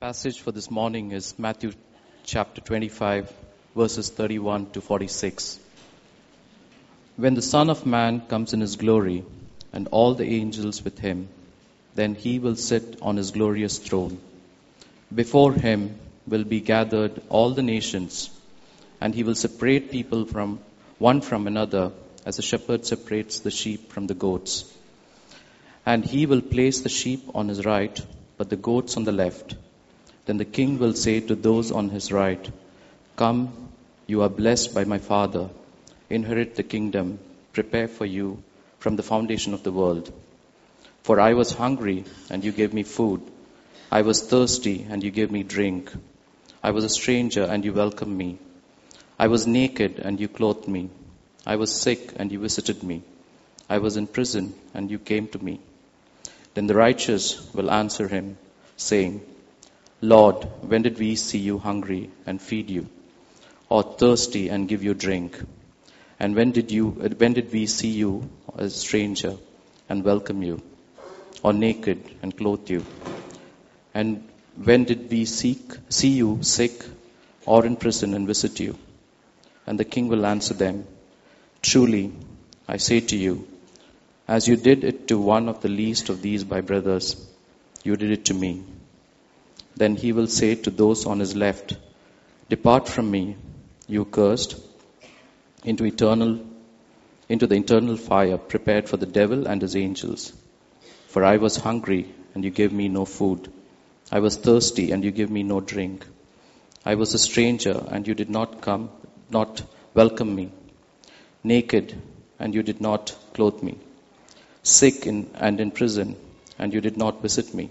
Passage for this morning is Matthew chapter 25, verses 31 to 46. When the Son of Man comes in his glory, and all the angels with him, then he will sit on his glorious throne. Before him will be gathered all the nations, and he will separate people from one from another, as a shepherd separates the sheep from the goats. And he will place the sheep on his right, but the goats on the left. Then the king will say to those on his right, Come, you are blessed by my Father. Inherit the kingdom prepared for you from the foundation of the world. For I was hungry, and you gave me food. I was thirsty, and you gave me drink. I was a stranger, and you welcomed me. I was naked, and you clothed me. I was sick, and you visited me. I was in prison, and you came to me. Then the righteous will answer him, saying, Lord, when did we see you hungry and feed you, or thirsty and give you drink? And when did you, when did we see you as a stranger and welcome you, or naked and clothe you? And when did we seek, see you sick or in prison and visit you? And the king will answer them, Truly, I say to you, as you did it to one of the least of these my brothers, you did it to me. Then he will say to those on his left, Depart from me, you cursed, into eternal into the eternal fire prepared for the devil and his angels. For I was hungry, and you gave me no food. I was thirsty, and you gave me no drink. I was a stranger, and you did not come, not welcome me. Naked, and you did not clothe me. Sick in, and in prison, and you did not visit me.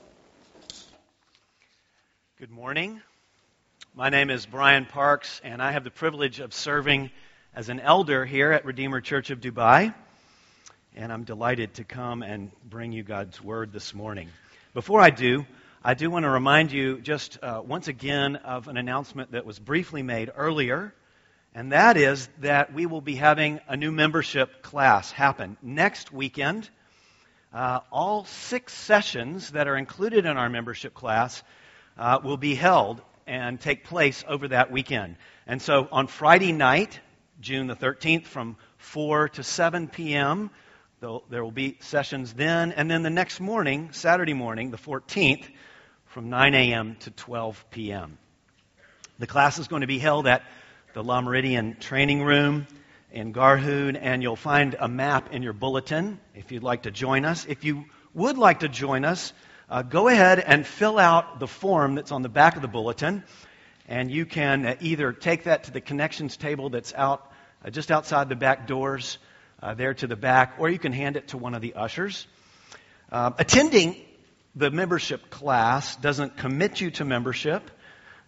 Good morning. My name is Brian Parks, and I have the privilege of serving as an elder here at Redeemer Church of Dubai. And I'm delighted to come and bring you God's Word this morning. Before I do, I do want to remind you just uh, once again of an announcement that was briefly made earlier, and that is that we will be having a new membership class happen next weekend. Uh, all six sessions that are included in our membership class uh, will be held and take place over that weekend. And so on Friday night, June the 13th, from 4 to 7 p.m., there will be sessions then. And then the next morning, Saturday morning, the 14th, from 9 a.m. to 12 p.m. The class is going to be held at the La Meridien Training Room in Garhoud, and you'll find a map in your bulletin if you'd like to join us. If you would like to join us, uh, go ahead and fill out the form that's on the back of the bulletin. And you can uh, either take that to the connections table that's out uh, just outside the back doors, uh, there to the back, or you can hand it to one of the ushers. Uh, attending the membership class doesn't commit you to membership.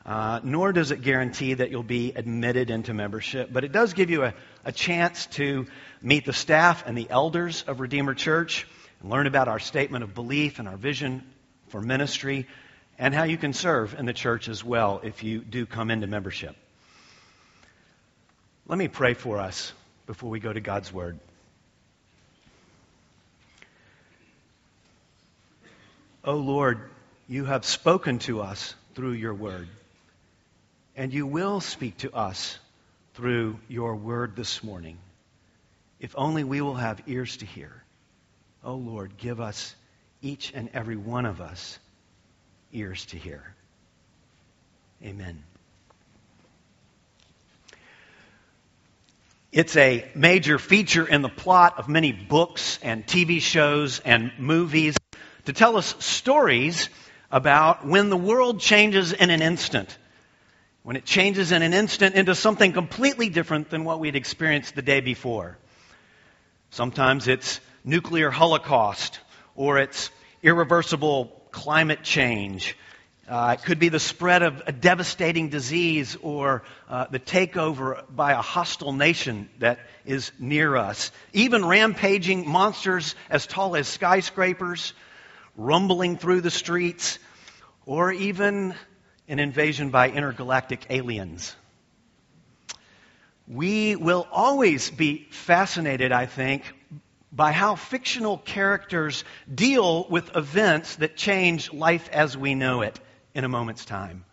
Uh, nor does it guarantee that you'll be admitted into membership, but it does give you a, a chance to meet the staff and the elders of Redeemer Church and learn about our statement of belief and our vision for ministry, and how you can serve in the church as well if you do come into membership. Let me pray for us before we go to God's Word. O oh Lord, you have spoken to us through your Word, and you will speak to us through your Word this morning. If only we will have ears to hear. O oh Lord, give us each and every one of us ears to hear. Amen. It's a major feature in the plot of many books and TV shows and movies to tell us stories about when the world changes in an instant. When it changes in an instant into something completely different than what we'd experienced the day before. Sometimes it's nuclear holocaust or it's irreversible climate change. Uh, it could be the spread of a devastating disease or uh, the takeover by a hostile nation that is near us. Even rampaging monsters as tall as skyscrapers, rumbling through the streets, or even an invasion by intergalactic aliens. We will always be fascinated, I think, by how fictional characters deal with events that change life as we know it in a moment's time.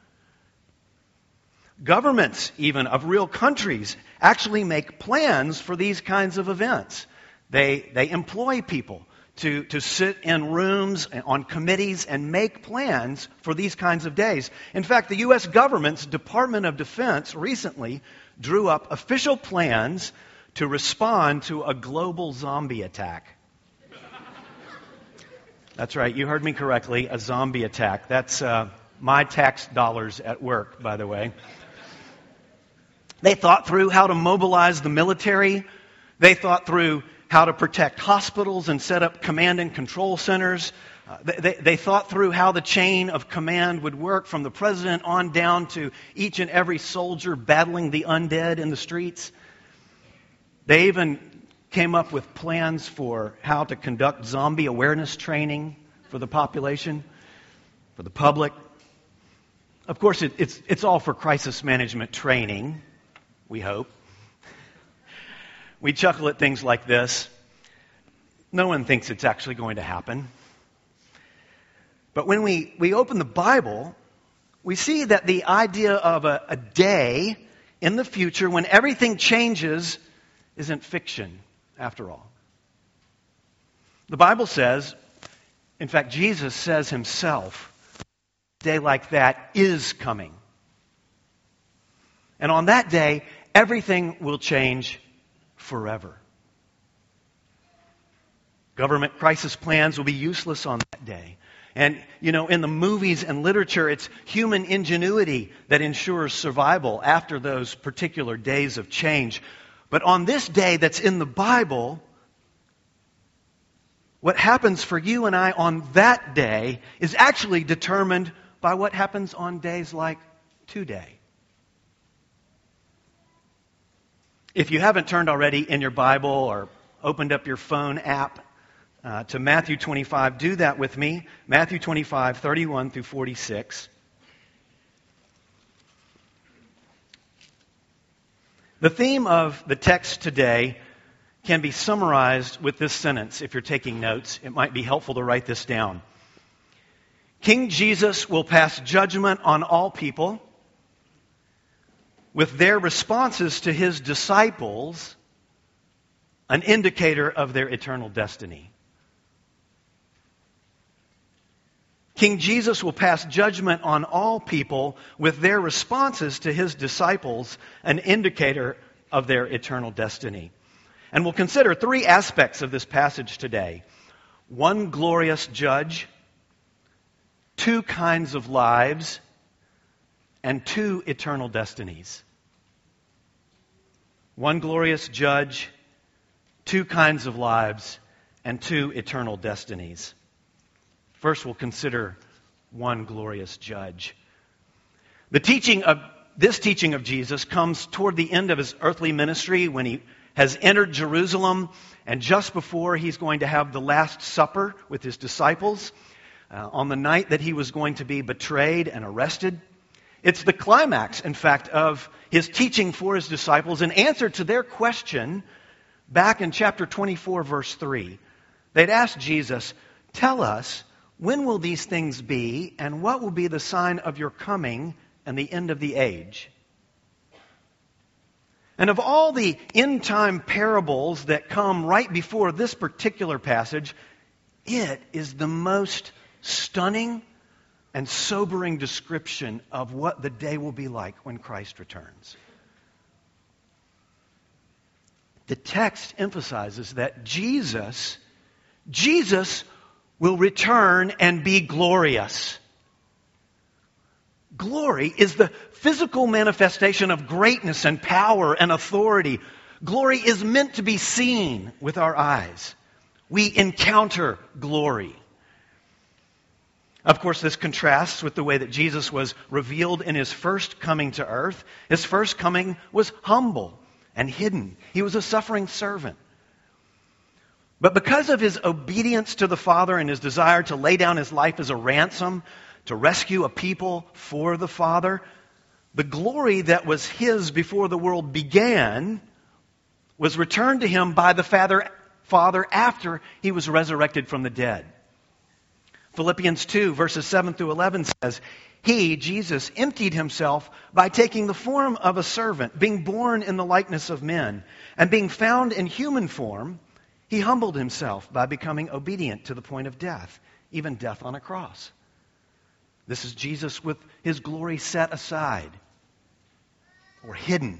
Governments, even of real countries, actually make plans for these kinds of events. They, they employ people to, to sit in rooms on committees and make plans for these kinds of days. In fact, the U.S. government's Department of Defense recently drew up official plans to respond to a global zombie attack. That's right, you heard me correctly, a zombie attack. That's uh, my tax dollars at work, by the way. They thought through how to mobilize the military. They thought through how to protect hospitals and set up command and control centers. Uh, they, they, thought through how the chain of command would work from the president on down to each and every soldier battling the undead in the streets. They even came up with plans for how to conduct zombie awareness training for the population, for the public. Of course, it, it's, it's all for crisis management training, we hope. We chuckle at things like this. No one thinks it's actually going to happen. But when we, we open the Bible, we see that the idea of a, a day in the future when everything changes isn't fiction, after all. The Bible says, in fact, Jesus says himself, a day like that is coming. And on that day, everything will change forever. Government crisis plans will be useless on that day. And, you know, in the movies and literature, it's human ingenuity that ensures survival after those particular days of change. But on this day that's in the Bible, what happens for you and I on that day is actually determined by what happens on days like today. If you haven't turned already in your Bible or opened up your phone app uh, to Matthew 25, do that with me. Matthew 25, 31 through 46. The theme of the text today can be summarized with this sentence. If you're taking notes, it might be helpful to write this down. King Jesus will pass judgment on all people with their responses to his disciples an indicator of their eternal destiny. King Jesus will pass judgment on all people with their responses to his disciples an indicator of their eternal destiny. And we'll consider three aspects of this passage today one glorious judge two kinds of lives and two eternal destinies. One glorious judge, two kinds of lives, and two eternal destinies. First, we'll consider one glorious judge. The teaching of this teaching of Jesus comes toward the end of his earthly ministry when he has entered Jerusalem and just before he's going to have the Last Supper with his disciples uh, on the night that he was going to be betrayed and arrested. It's the climax, in fact, of his teaching for his disciples in answer to their question back in chapter 24, verse 3. They'd asked Jesus, Tell us, when will these things be, and what will be the sign of your coming and the end of the age? And of all the end time parables that come right before this particular passage, it is the most stunning and sobering description of what the day will be like when Christ returns. The text emphasizes that Jesus, Jesus will return and be glorious. Glory is the physical manifestation of greatness and power and authority. Glory is meant to be seen with our eyes. We encounter glory. Of course, this contrasts with the way that Jesus was revealed in his first coming to earth. His first coming was humble and hidden, he was a suffering servant. But because of his obedience to the Father and his desire to lay down his life as a ransom to rescue a people for the Father, the glory that was his before the world began was returned to him by the Father, Father after he was resurrected from the dead. Philippians 2, verses 7 through 11 says, He, Jesus, emptied himself by taking the form of a servant, being born in the likeness of men, and being found in human form, he humbled himself by becoming obedient to the point of death, even death on a cross. This is Jesus with his glory set aside or hidden.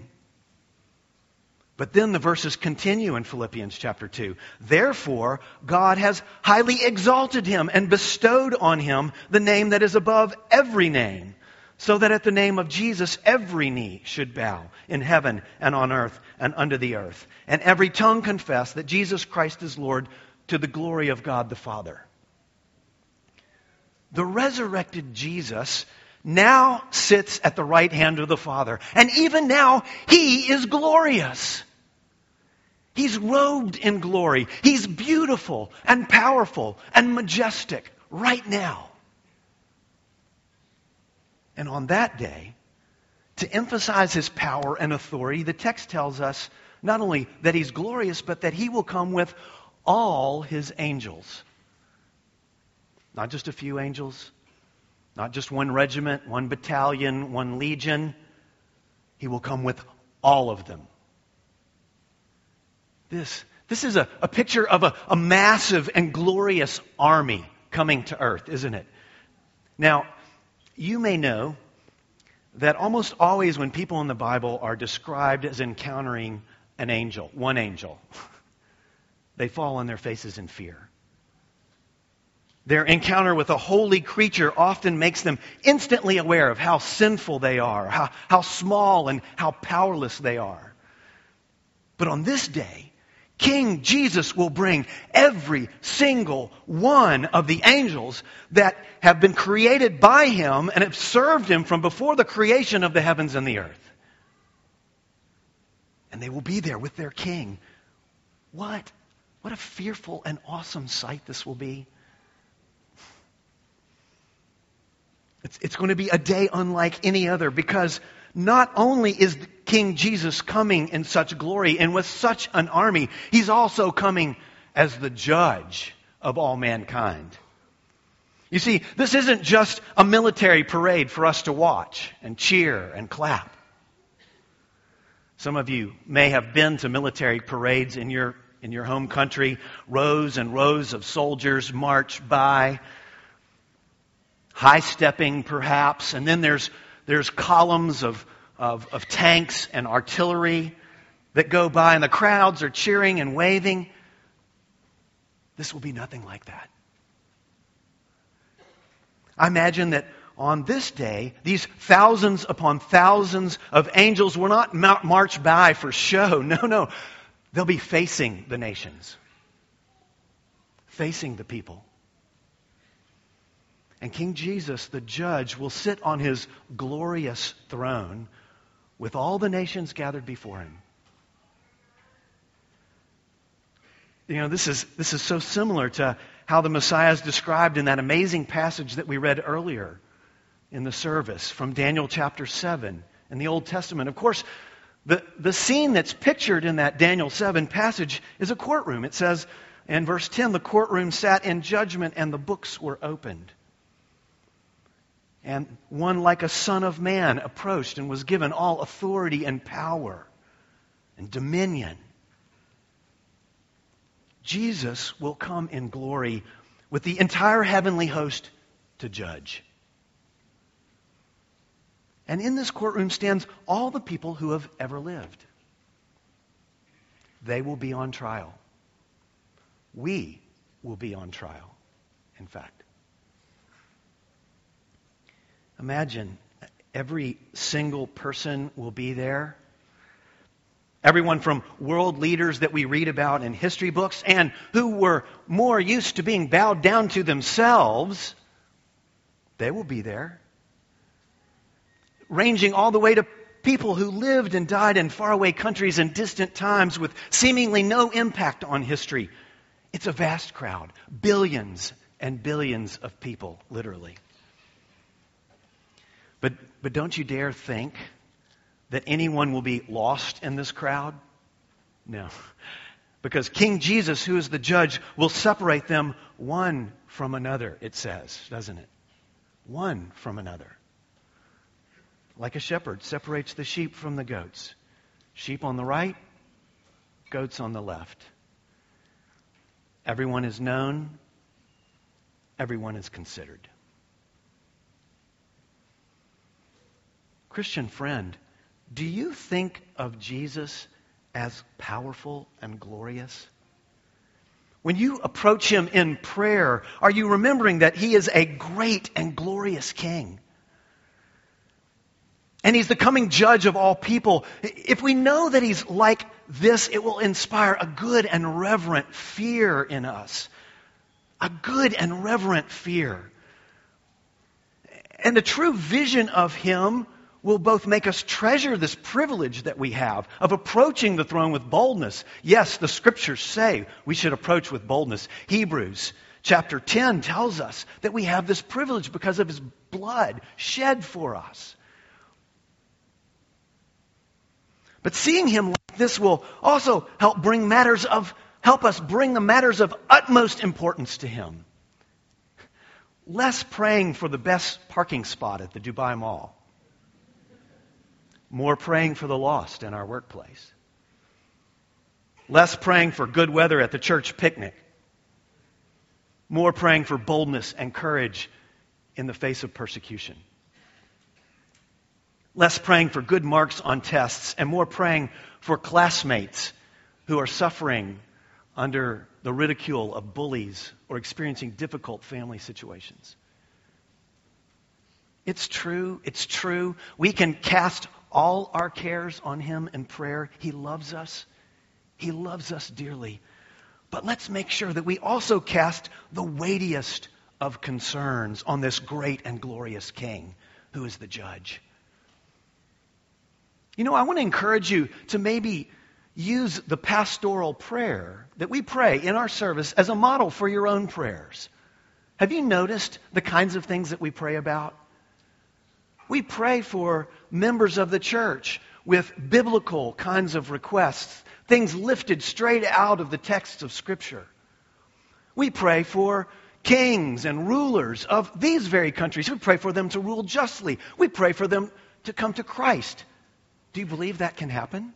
But then the verses continue in Philippians chapter 2. Therefore, God has highly exalted him and bestowed on him the name that is above every name, so that at the name of Jesus every knee should bow in heaven and on earth and under the earth, and every tongue confess that Jesus Christ is Lord to the glory of God the Father the resurrected Jesus now sits at the right hand of the Father. And even now, he is glorious. He's robed in glory. He's beautiful and powerful and majestic right now. And on that day, to emphasize his power and authority, the text tells us not only that he's glorious, but that he will come with all his angels. Not just a few angels, not just one regiment, one battalion, one legion. He will come with all of them. This, this is a, a picture of a, a massive and glorious army coming to earth, isn't it? Now, you may know that almost always when people in the Bible are described as encountering an angel, one angel, they fall on their faces in fear. Their encounter with a holy creature often makes them instantly aware of how sinful they are, how, how small and how powerless they are. But on this day, King Jesus will bring every single one of the angels that have been created by him and have served him from before the creation of the heavens and the earth. And they will be there with their king. What? What a fearful and awesome sight this will be. It's, it's going to be a day unlike any other because not only is King Jesus coming in such glory and with such an army, he's also coming as the judge of all mankind. You see, this isn't just a military parade for us to watch and cheer and clap. Some of you may have been to military parades in your, in your home country. Rows and rows of soldiers march by high stepping perhaps, and then there's, there's columns of, of, of tanks and artillery that go by, and the crowds are cheering and waving. This will be nothing like that. I imagine that on this day, these thousands upon thousands of angels will not march by for show. No, no. They'll be facing the nations, facing the people. And King Jesus, the judge, will sit on his glorious throne with all the nations gathered before him. You know, this is, this is so similar to how the Messiah is described in that amazing passage that we read earlier in the service from Daniel chapter 7 in the Old Testament. Of course, the, the scene that's pictured in that Daniel 7 passage is a courtroom. It says in verse 10 the courtroom sat in judgment and the books were opened. And one like a son of man approached and was given all authority and power and dominion. Jesus will come in glory with the entire heavenly host to judge. And in this courtroom stands all the people who have ever lived. They will be on trial. We will be on trial, in fact. Imagine every single person will be there. Everyone from world leaders that we read about in history books and who were more used to being bowed down to themselves They will be there. Ranging all the way to people who lived and died in faraway countries and distant times with seemingly no impact on history. It's a vast crowd, billions and billions of people, literally. But, but don't you dare think that anyone will be lost in this crowd? No. Because King Jesus, who is the judge, will separate them one from another, it says, doesn't it? One from another. Like a shepherd separates the sheep from the goats. Sheep on the right, goats on the left. Everyone is known, everyone is considered. Christian friend, do you think of Jesus as powerful and glorious? When you approach him in prayer, are you remembering that he is a great and glorious king? And he's the coming judge of all people. If we know that he's like this, it will inspire a good and reverent fear in us. A good and reverent fear. And the true vision of him will both make us treasure this privilege that we have of approaching the throne with boldness. Yes, the scriptures say we should approach with boldness. Hebrews chapter 10 tells us that we have this privilege because of his blood shed for us. But seeing him like this will also help bring matters of help us bring the matters of utmost importance to him. Less praying for the best parking spot at the Dubai Mall. More praying for the lost in our workplace. Less praying for good weather at the church picnic. More praying for boldness and courage in the face of persecution less praying for good marks on tests, and more praying for classmates who are suffering under the ridicule of bullies or experiencing difficult family situations. It's true. It's true. We can cast all our cares on Him in prayer. He loves us. He loves us dearly. But let's make sure that we also cast the weightiest of concerns on this great and glorious King who is the judge. You know, I want to encourage you to maybe use the pastoral prayer that we pray in our service as a model for your own prayers. Have you noticed the kinds of things that we pray about? We pray for members of the church with biblical kinds of requests, things lifted straight out of the texts of Scripture. We pray for kings and rulers of these very countries. We pray for them to rule justly. We pray for them to come to Christ do you believe that can happen?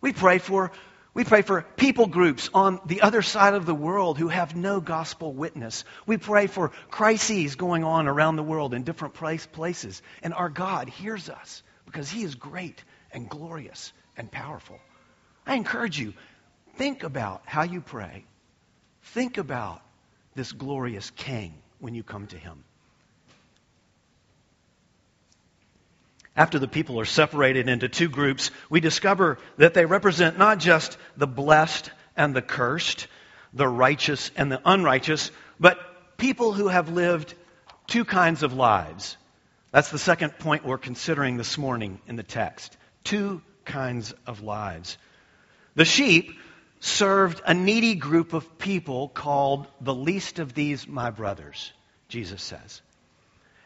We pray for we pray for people groups on the other side of the world who have no gospel witness. We pray for crises going on around the world in different place, places. And our God hears us because He is great and glorious and powerful. I encourage you, think about how you pray. Think about this glorious King when you come to Him. After the people are separated into two groups, we discover that they represent not just the blessed and the cursed, the righteous and the unrighteous, but people who have lived two kinds of lives. That's the second point we're considering this morning in the text. Two kinds of lives. The sheep served a needy group of people called the least of these my brothers, Jesus says.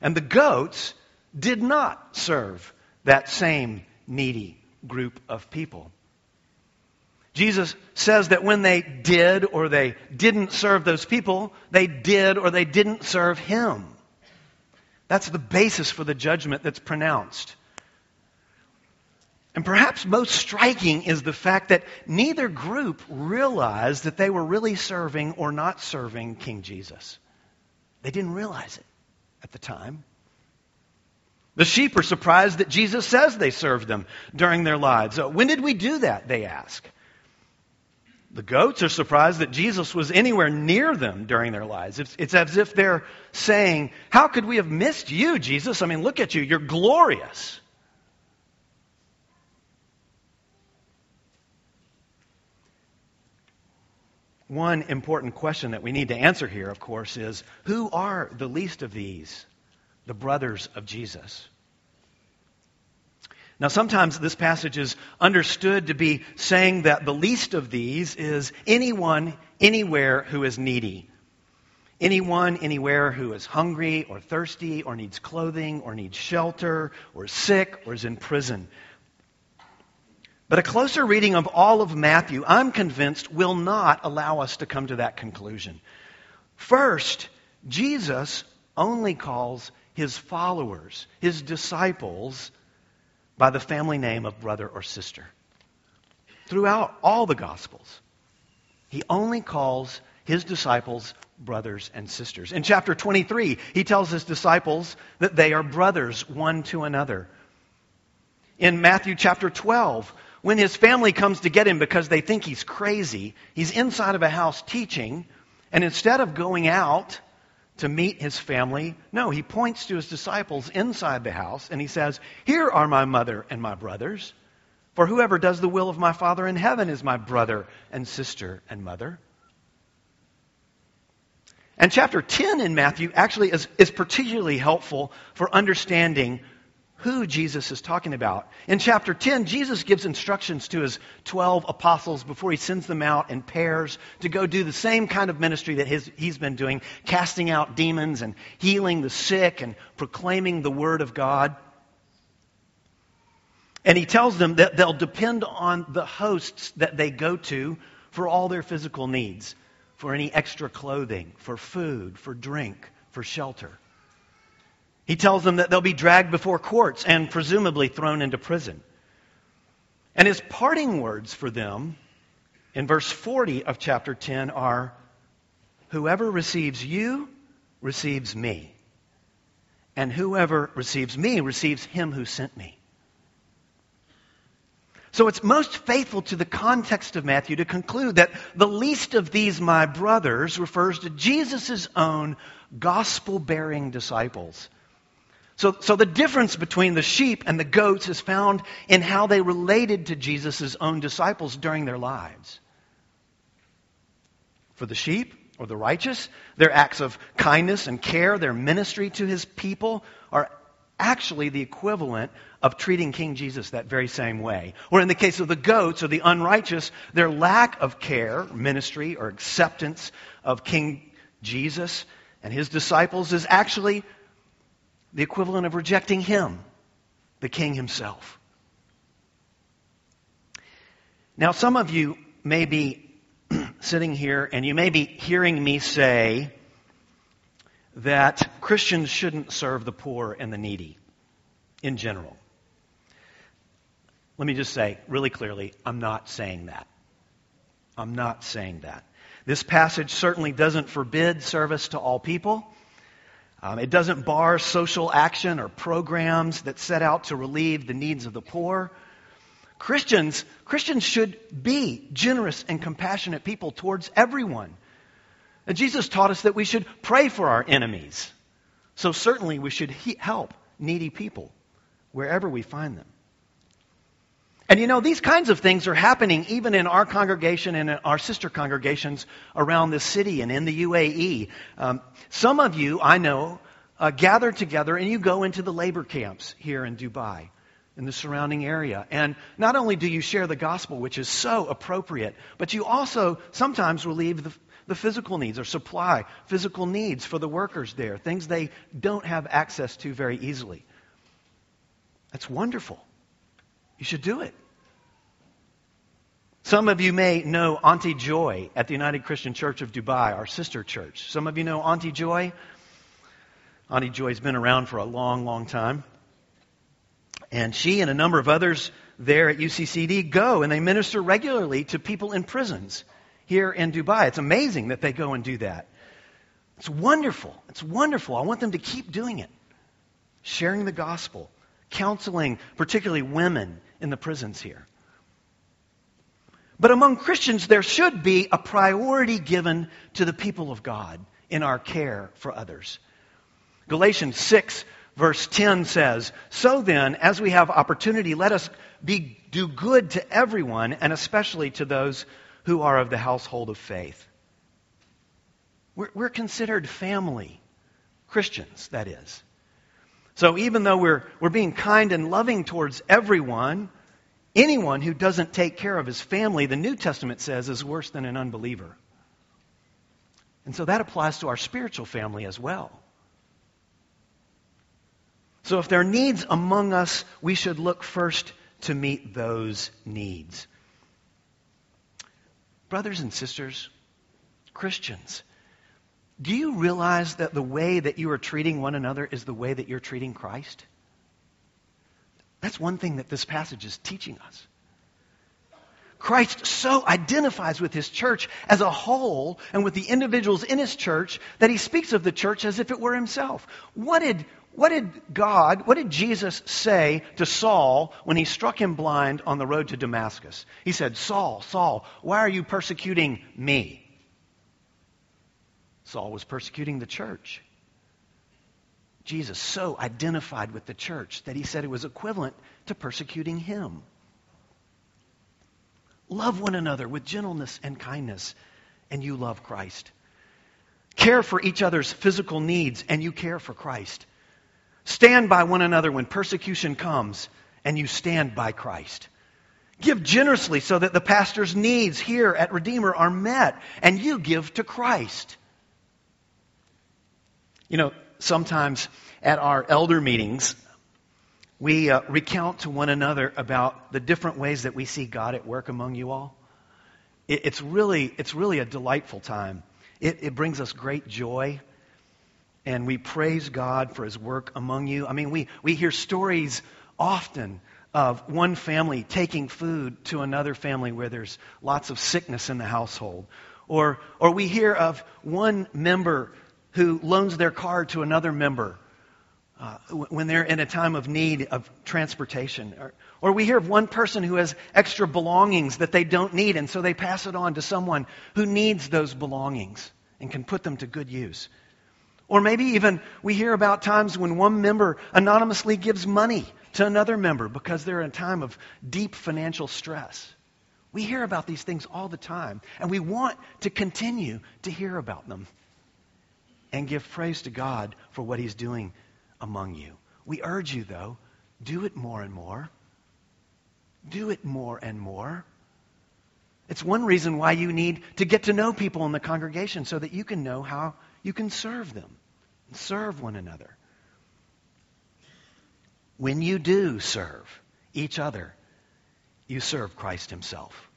And the goats did not serve that same needy group of people. Jesus says that when they did or they didn't serve those people, they did or they didn't serve Him. That's the basis for the judgment that's pronounced. And perhaps most striking is the fact that neither group realized that they were really serving or not serving King Jesus. They didn't realize it at the time. The sheep are surprised that Jesus says they served them during their lives. Uh, when did we do that? They ask. The goats are surprised that Jesus was anywhere near them during their lives. It's, it's as if they're saying, How could we have missed you, Jesus? I mean, look at you. You're glorious. one important question that we need to answer here, of course, is who are the least of these, the brothers of Jesus? Now, sometimes this passage is understood to be saying that the least of these is anyone, anywhere who is needy. Anyone, anywhere who is hungry or thirsty or needs clothing or needs shelter or is sick or is in prison. But a closer reading of all of Matthew, I'm convinced, will not allow us to come to that conclusion. First, Jesus only calls his followers, his disciples, by the family name of brother or sister. Throughout all the Gospels, he only calls his disciples brothers and sisters. In chapter 23, he tells his disciples that they are brothers one to another. In Matthew chapter 12, when his family comes to get him because they think he's crazy, he's inside of a house teaching, and instead of going out to meet his family, no, he points to his disciples inside the house and he says, Here are my mother and my brothers. For whoever does the will of my Father in heaven is my brother and sister and mother. And chapter 10 in Matthew actually is, is particularly helpful for understanding who Jesus is talking about. In chapter 10, Jesus gives instructions to his 12 apostles before he sends them out in pairs to go do the same kind of ministry that his, he's been doing, casting out demons and healing the sick and proclaiming the word of God. And he tells them that they'll depend on the hosts that they go to for all their physical needs, for any extra clothing, for food, for drink, for shelter. He tells them that they'll be dragged before courts and presumably thrown into prison. And his parting words for them in verse 40 of chapter 10 are Whoever receives you receives me, and whoever receives me receives him who sent me. So it's most faithful to the context of Matthew to conclude that the least of these my brothers refers to Jesus' own gospel bearing disciples so, so the difference between the sheep and the goats is found in how they related to Jesus' own disciples during their lives. For the sheep, or the righteous, their acts of kindness and care, their ministry to his people, are actually the equivalent of treating King Jesus that very same way. Or in the case of the goats or the unrighteous, their lack of care, ministry, or acceptance of King Jesus and his disciples is actually the equivalent of rejecting him, the king himself. Now, some of you may be sitting here and you may be hearing me say that Christians shouldn't serve the poor and the needy in general. Let me just say really clearly I'm not saying that. I'm not saying that. This passage certainly doesn't forbid service to all people. Um, it doesn't bar social action or programs that set out to relieve the needs of the poor. Christians, Christians should be generous and compassionate people towards everyone. And Jesus taught us that we should pray for our enemies. So certainly we should he- help needy people wherever we find them. And you know, these kinds of things are happening even in our congregation and our sister congregations around the city and in the UAE. Um, some of you, I know, uh, gather together and you go into the labor camps here in Dubai, in the surrounding area. And not only do you share the gospel, which is so appropriate, but you also sometimes relieve the, the physical needs or supply physical needs for the workers there, things they don't have access to very easily. That's wonderful. You should do it. Some of you may know Auntie Joy at the United Christian Church of Dubai, our sister church. Some of you know Auntie Joy. Auntie Joy's been around for a long, long time. And she and a number of others there at UCCD go and they minister regularly to people in prisons here in Dubai. It's amazing that they go and do that. It's wonderful. It's wonderful. I want them to keep doing it. Sharing the gospel, counseling, particularly women in the prisons here. But among Christians, there should be a priority given to the people of God in our care for others. Galatians 6, verse 10 says, So then, as we have opportunity, let us be, do good to everyone, and especially to those who are of the household of faith. We're, we're considered family. Christians, that is. So even though we're, we're being kind and loving towards everyone, anyone who doesn't take care of his family, the New Testament says, is worse than an unbeliever. And so that applies to our spiritual family as well. So if there are needs among us, we should look first to meet those needs. Brothers and sisters, Christians, do you realize that the way that you are treating one another is the way that you're treating Christ? That's one thing that this passage is teaching us. Christ so identifies with his church as a whole and with the individuals in his church that he speaks of the church as if it were himself. What did, what did God, what did Jesus say to Saul when he struck him blind on the road to Damascus? He said, Saul, Saul, why are you persecuting me? Saul was persecuting the church. Jesus so identified with the church that he said it was equivalent to persecuting him. Love one another with gentleness and kindness, and you love Christ. Care for each other's physical needs, and you care for Christ. Stand by one another when persecution comes, and you stand by Christ. Give generously so that the pastor's needs here at Redeemer are met, and you give to Christ. You know, sometimes at our elder meetings, we uh, recount to one another about the different ways that we see God at work among you all. It, it's, really, it's really a delightful time. It, it brings us great joy and we praise God for his work among you. I mean, we, we hear stories often of one family taking food to another family where there's lots of sickness in the household. Or, or we hear of one member who loans their car to another member uh, when they're in a time of need of transportation. Or, or we hear of one person who has extra belongings that they don't need, and so they pass it on to someone who needs those belongings and can put them to good use. Or maybe even we hear about times when one member anonymously gives money to another member because they're in a time of deep financial stress. We hear about these things all the time, and we want to continue to hear about them and give praise to God for what He's doing among you. We urge you, though, do it more and more. Do it more and more. It's one reason why you need to get to know people in the congregation so that you can know how you can serve them and serve one another. When you do serve each other, you serve Christ Himself.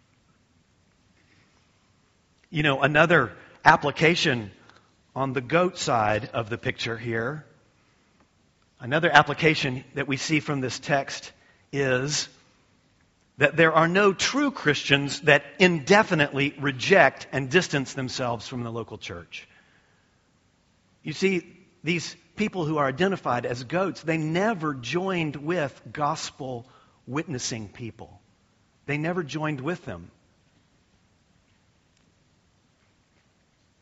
You know, another application on the goat side of the picture here, another application that we see from this text is that there are no true Christians that indefinitely reject and distance themselves from the local church. You see, these people who are identified as goats, they never joined with gospel witnessing people. They never joined with them.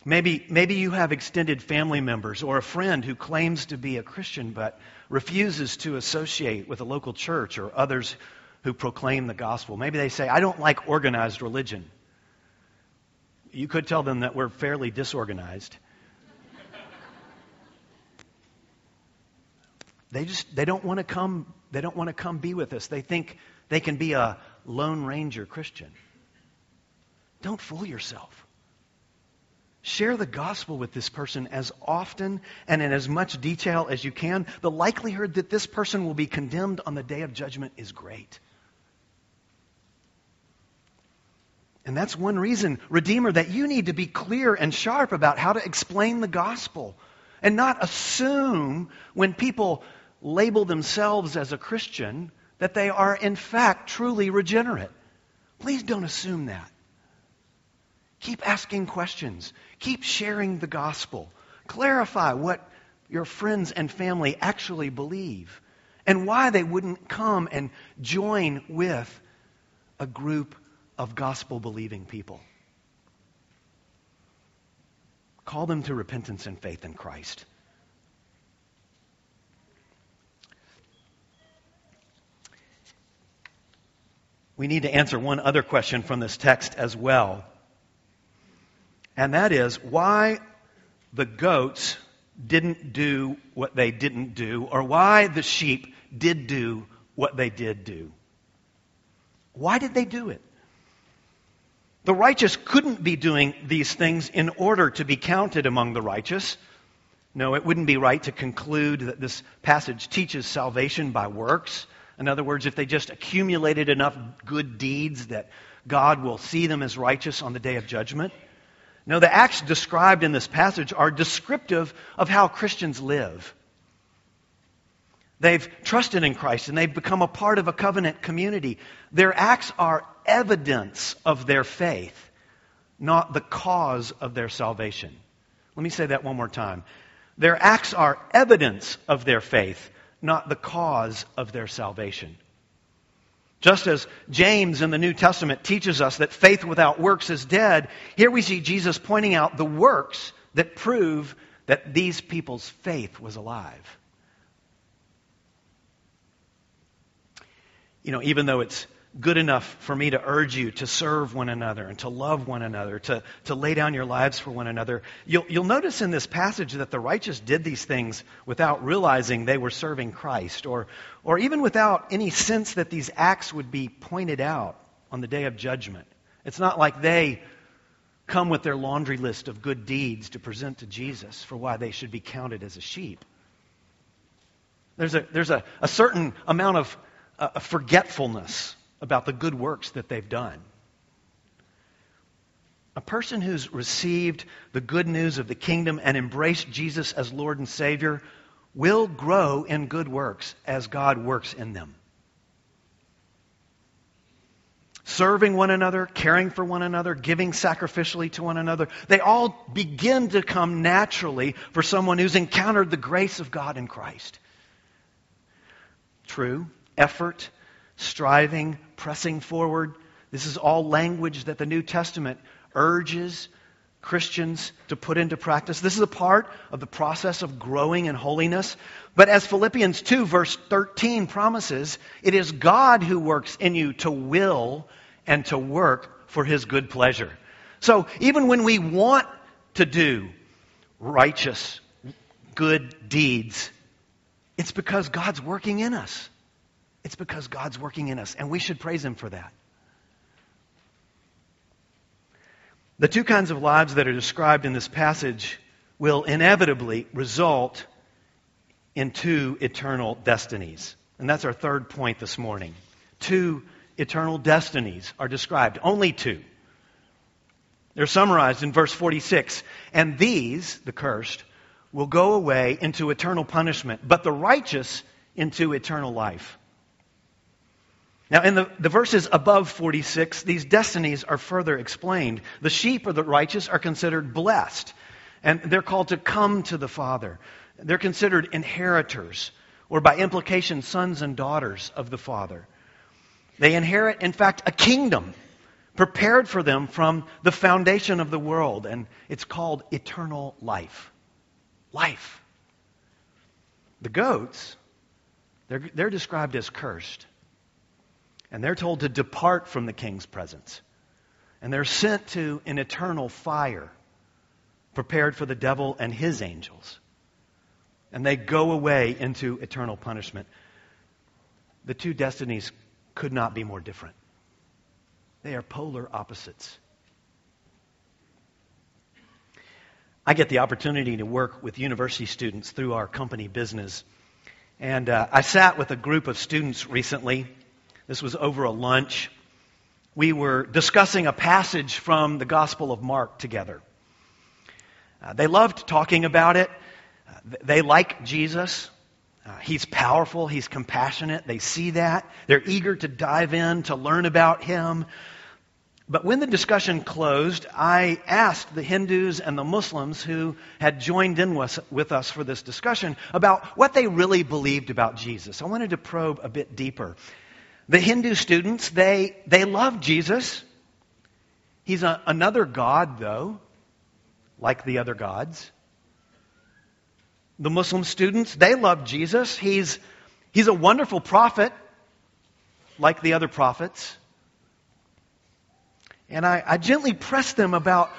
Maybe, maybe you have extended family members or a friend who claims to be a Christian but refuses to associate with a local church or others who proclaim the gospel. Maybe they say, I don't like organized religion. You could tell them that we're fairly disorganized. they just they don't want to come they don't want to come be with us. They think they can be a lone ranger Christian. Don't fool yourself. Share the gospel with this person as often and in as much detail as you can. The likelihood that this person will be condemned on the day of judgment is great. And that's one reason, Redeemer, that you need to be clear and sharp about how to explain the gospel and not assume when people label themselves as a Christian that they are, in fact, truly regenerate. Please don't assume that. Keep asking questions. Keep sharing the gospel. Clarify what your friends and family actually believe and why they wouldn't come and join with a group of gospel believing people. Call them to repentance and faith in Christ. We need to answer one other question from this text as well. And that is, why the goats didn't do what they didn't do, or why the sheep did do what they did do. Why did they do it? The righteous couldn't be doing these things in order to be counted among the righteous. No, it wouldn't be right to conclude that this passage teaches salvation by works. In other words, if they just accumulated enough good deeds that God will see them as righteous on the day of judgment. No, the acts described in this passage are descriptive of how Christians live. They've trusted in Christ and they've become a part of a covenant community. Their acts are evidence of their faith, not the cause of their salvation. Let me say that one more time. Their acts are evidence of their faith, not the cause of their salvation. Just as James in the New Testament teaches us that faith without works is dead, here we see Jesus pointing out the works that prove that these people's faith was alive. You know, even though it's good enough for me to urge you to serve one another and to love one another, to, to lay down your lives for one another. You'll, you'll notice in this passage that the righteous did these things without realizing they were serving Christ, or, or even without any sense that these acts would be pointed out on the day of judgment. It's not like they come with their laundry list of good deeds to present to Jesus for why they should be counted as a sheep. There's a, there's a, a certain amount of uh, forgetfulness about the good works that they've done. A person who's received the good news of the kingdom and embraced Jesus as Lord and Savior will grow in good works as God works in them. Serving one another, caring for one another, giving sacrificially to one another, they all begin to come naturally for someone who's encountered the grace of God in Christ. True, effort, striving, pressing forward. This is all language that the New Testament urges Christians to put into practice. This is a part of the process of growing in holiness. But as Philippians 2, verse 13 promises, it is God who works in you to will and to work for his good pleasure. So even when we want to do righteous, good deeds, it's because God's working in us. It's because God's working in us, and we should praise Him for that. The two kinds of lives that are described in this passage will inevitably result in two eternal destinies. And that's our third point this morning. Two eternal destinies are described, only two. They're summarized in verse 46. And these, the cursed, will go away into eternal punishment, but the righteous into eternal life. Now, in the, the verses above 46, these destinies are further explained. The sheep or the righteous are considered blessed, and they're called to come to the Father. They're considered inheritors, or by implication, sons and daughters of the Father. They inherit, in fact, a kingdom prepared for them from the foundation of the world, and it's called eternal life. Life. The goats, they're, they're described as cursed. And they're told to depart from the king's presence. And they're sent to an eternal fire prepared for the devil and his angels. And they go away into eternal punishment. The two destinies could not be more different. They are polar opposites. I get the opportunity to work with university students through our company business. And uh, I sat with a group of students recently this was over a lunch. We were discussing a passage from the Gospel of Mark together. Uh, they loved talking about it. Uh, they like Jesus. Uh, he's powerful. He's compassionate. They see that. They're eager to dive in to learn about him. But when the discussion closed, I asked the Hindus and the Muslims who had joined in with us for this discussion about what they really believed about Jesus. I wanted to probe a bit deeper. The Hindu students, they, they love Jesus. He's a, another God, though, like the other gods. The Muslim students, they love Jesus. He's, he's a wonderful prophet, like the other prophets. And I, I gently press them about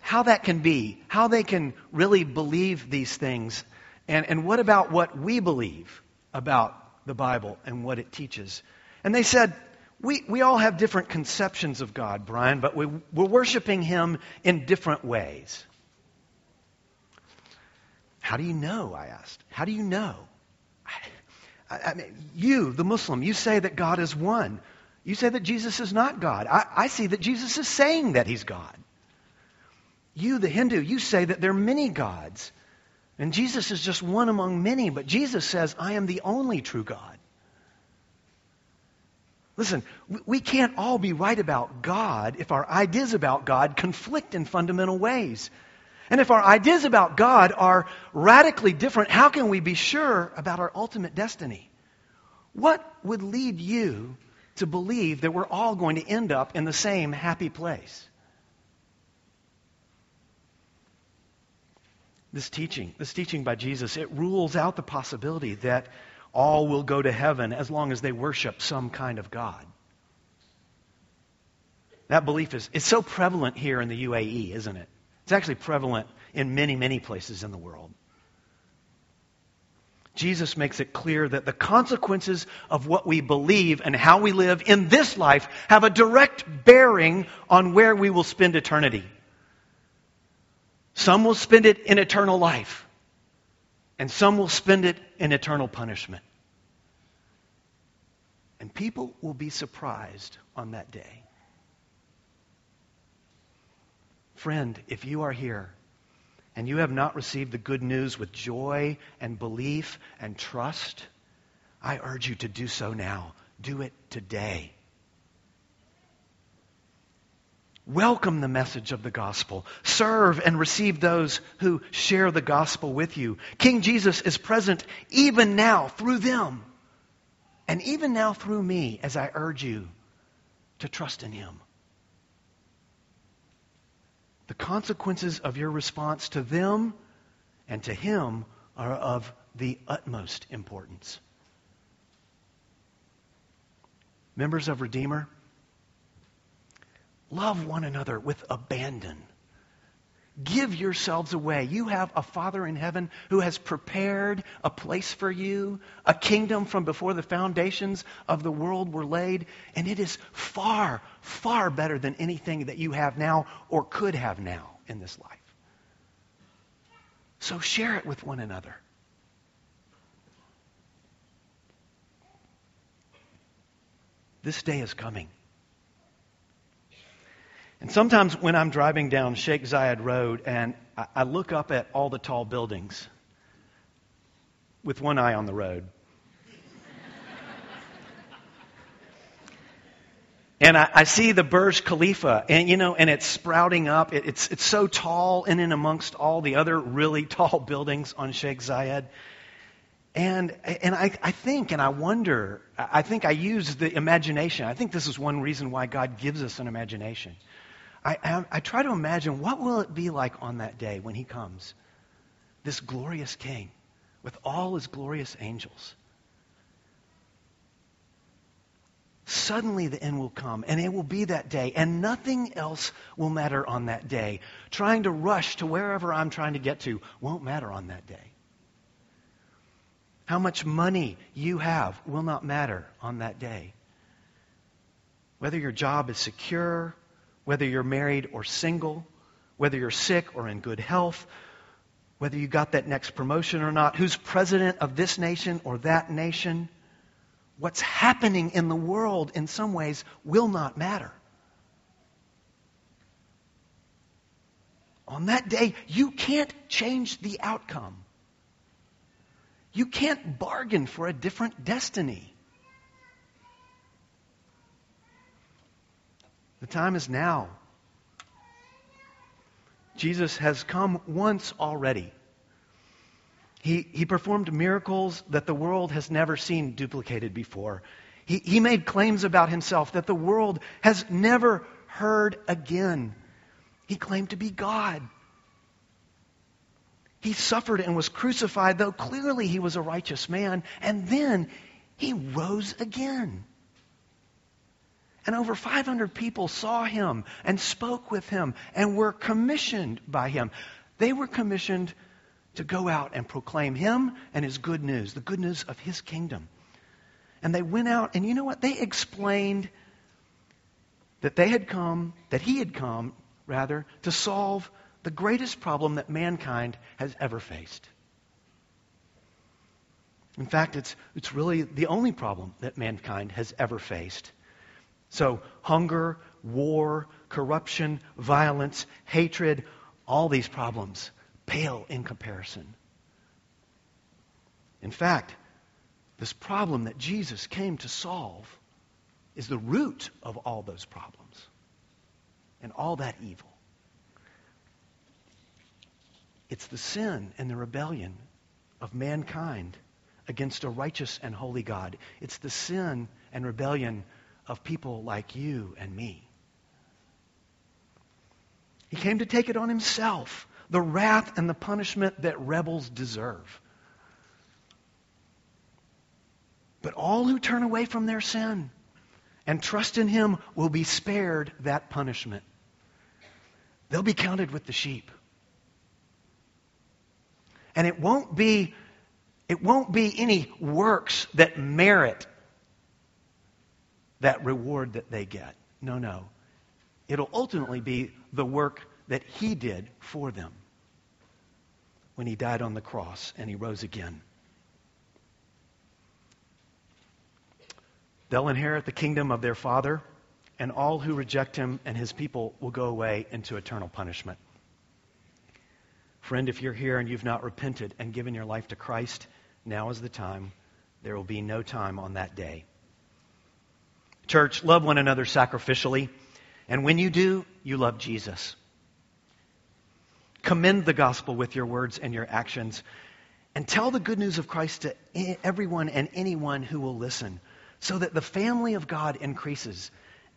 how that can be, how they can really believe these things, and, and what about what we believe about the Bible and what it teaches. And they said, we, we all have different conceptions of God, Brian, but we, we're worshiping Him in different ways. How do you know? I asked. How do you know? I, I mean, you, the Muslim, you say that God is one. You say that Jesus is not God. I, I see that Jesus is saying that He's God. You, the Hindu, you say that there are many gods. And Jesus is just one among many, but Jesus says, I am the only true God. Listen, we can't all be right about God if our ideas about God conflict in fundamental ways. And if our ideas about God are radically different, how can we be sure about our ultimate destiny? What would lead you to believe that we're all going to end up in the same happy place? This teaching, this teaching by Jesus, it rules out the possibility that all will go to heaven as long as they worship some kind of God. That belief is it's so prevalent here in the UAE, isn't it? It's actually prevalent in many, many places in the world. Jesus makes it clear that the consequences of what we believe and how we live in this life have a direct bearing on where we will spend eternity. Some will spend it in eternal life, and some will spend it in eternal punishment. And people will be surprised on that day. Friend, if you are here and you have not received the good news with joy and belief and trust, I urge you to do so now. Do it today. Welcome the message of the gospel. Serve and receive those who share the gospel with you. King Jesus is present even now through them, and even now through me as I urge you to trust in him. The consequences of your response to them and to Him are of the utmost importance. Members of Redeemer, love one another with abandon. Give yourselves away. You have a Father in heaven who has prepared a place for you, a kingdom from before the foundations of the world were laid, and it is far, far better than anything that you have now or could have now in this life. So share it with one another. This day is coming. And sometimes when I'm driving down Sheikh Zayed Road and I, look up at all the tall buildings with one eye on the road. And I, I, see the Burj Khalifa, and you know, and it's sprouting up. It, it's it's so tall, in and amongst all the other really tall buildings on Sheikh Zayed. And and I, I think and I wonder. I think I use the imagination. I think this is one reason why God gives us an imagination. I, I, I try to imagine what will it be like on that day when he comes, this glorious king with all his glorious angels. Suddenly the end will come, and it will be that day, and nothing else will matter on that day. Trying to rush to wherever I'm trying to get to won't matter on that day. How much money you have will not matter on that day. Whether your job is secure whether you're married or single, whether you're sick or in good health, whether you got that next promotion or not, who's president of this nation or that nation, what's happening in the world in some ways will not matter. On that day, you can't change the outcome. You can't bargain for a different destiny. The time is now. Jesus has come once already. He, he performed miracles that the world has never seen duplicated before. He, he made claims about himself that the world has never heard again. He claimed to be God. He suffered and was crucified, though clearly he was a righteous man, and then he rose again. And over 500 people saw him and spoke with him and were commissioned by him. They were commissioned to go out and proclaim him and his good news, the good news of his kingdom. And they went out, and you know what? They explained that they had come, that he had come, rather, to solve the greatest problem that mankind has ever faced. In fact, it's, it's really the only problem that mankind has ever faced. So, hunger, war, corruption, violence, hatred, all these problems pale in comparison. In fact, this problem that Jesus came to solve is the root of all those problems and all that evil. It's the sin and the rebellion of mankind against a righteous and holy God. It's the sin and rebellion of people like you and me. He came to take it on himself, the wrath and the punishment that rebels deserve. But all who turn away from their sin and trust in him will be spared that punishment. They'll be counted with the sheep. And it won't be it won't be any works that merit that reward that they get. No, no. It'll ultimately be the work that He did for them when He died on the cross and He rose again. They'll inherit the kingdom of their Father, and all who reject Him and His people will go away into eternal punishment. Friend, if you're here and you've not repented and given your life to Christ, now is the time. There will be no time on that day. Church, love one another sacrificially. And when you do, you love Jesus. Commend the gospel with your words and your actions. And tell the good news of Christ to everyone and anyone who will listen so that the family of God increases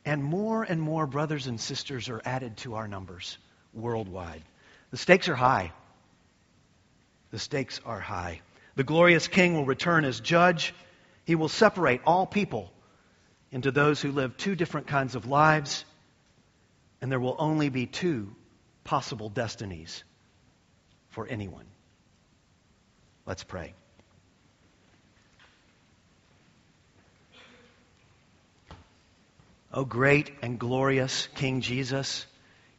and more and more brothers and sisters are added to our numbers worldwide. The stakes are high. The stakes are high. The glorious King will return as judge. He will separate all people into those who live two different kinds of lives, and there will only be two possible destinies for anyone. Let's pray. O great and glorious King Jesus,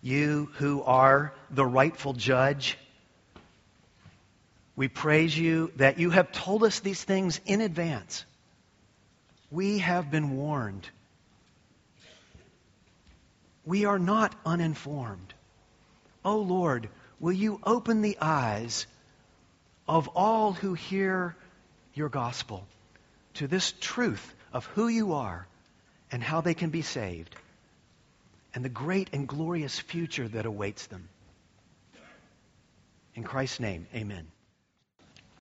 you who are the rightful judge, we praise you that you have told us these things in advance. We have been warned. We are not uninformed. O oh Lord, will you open the eyes of all who hear your gospel to this truth of who you are and how they can be saved and the great and glorious future that awaits them. In Christ's name, amen.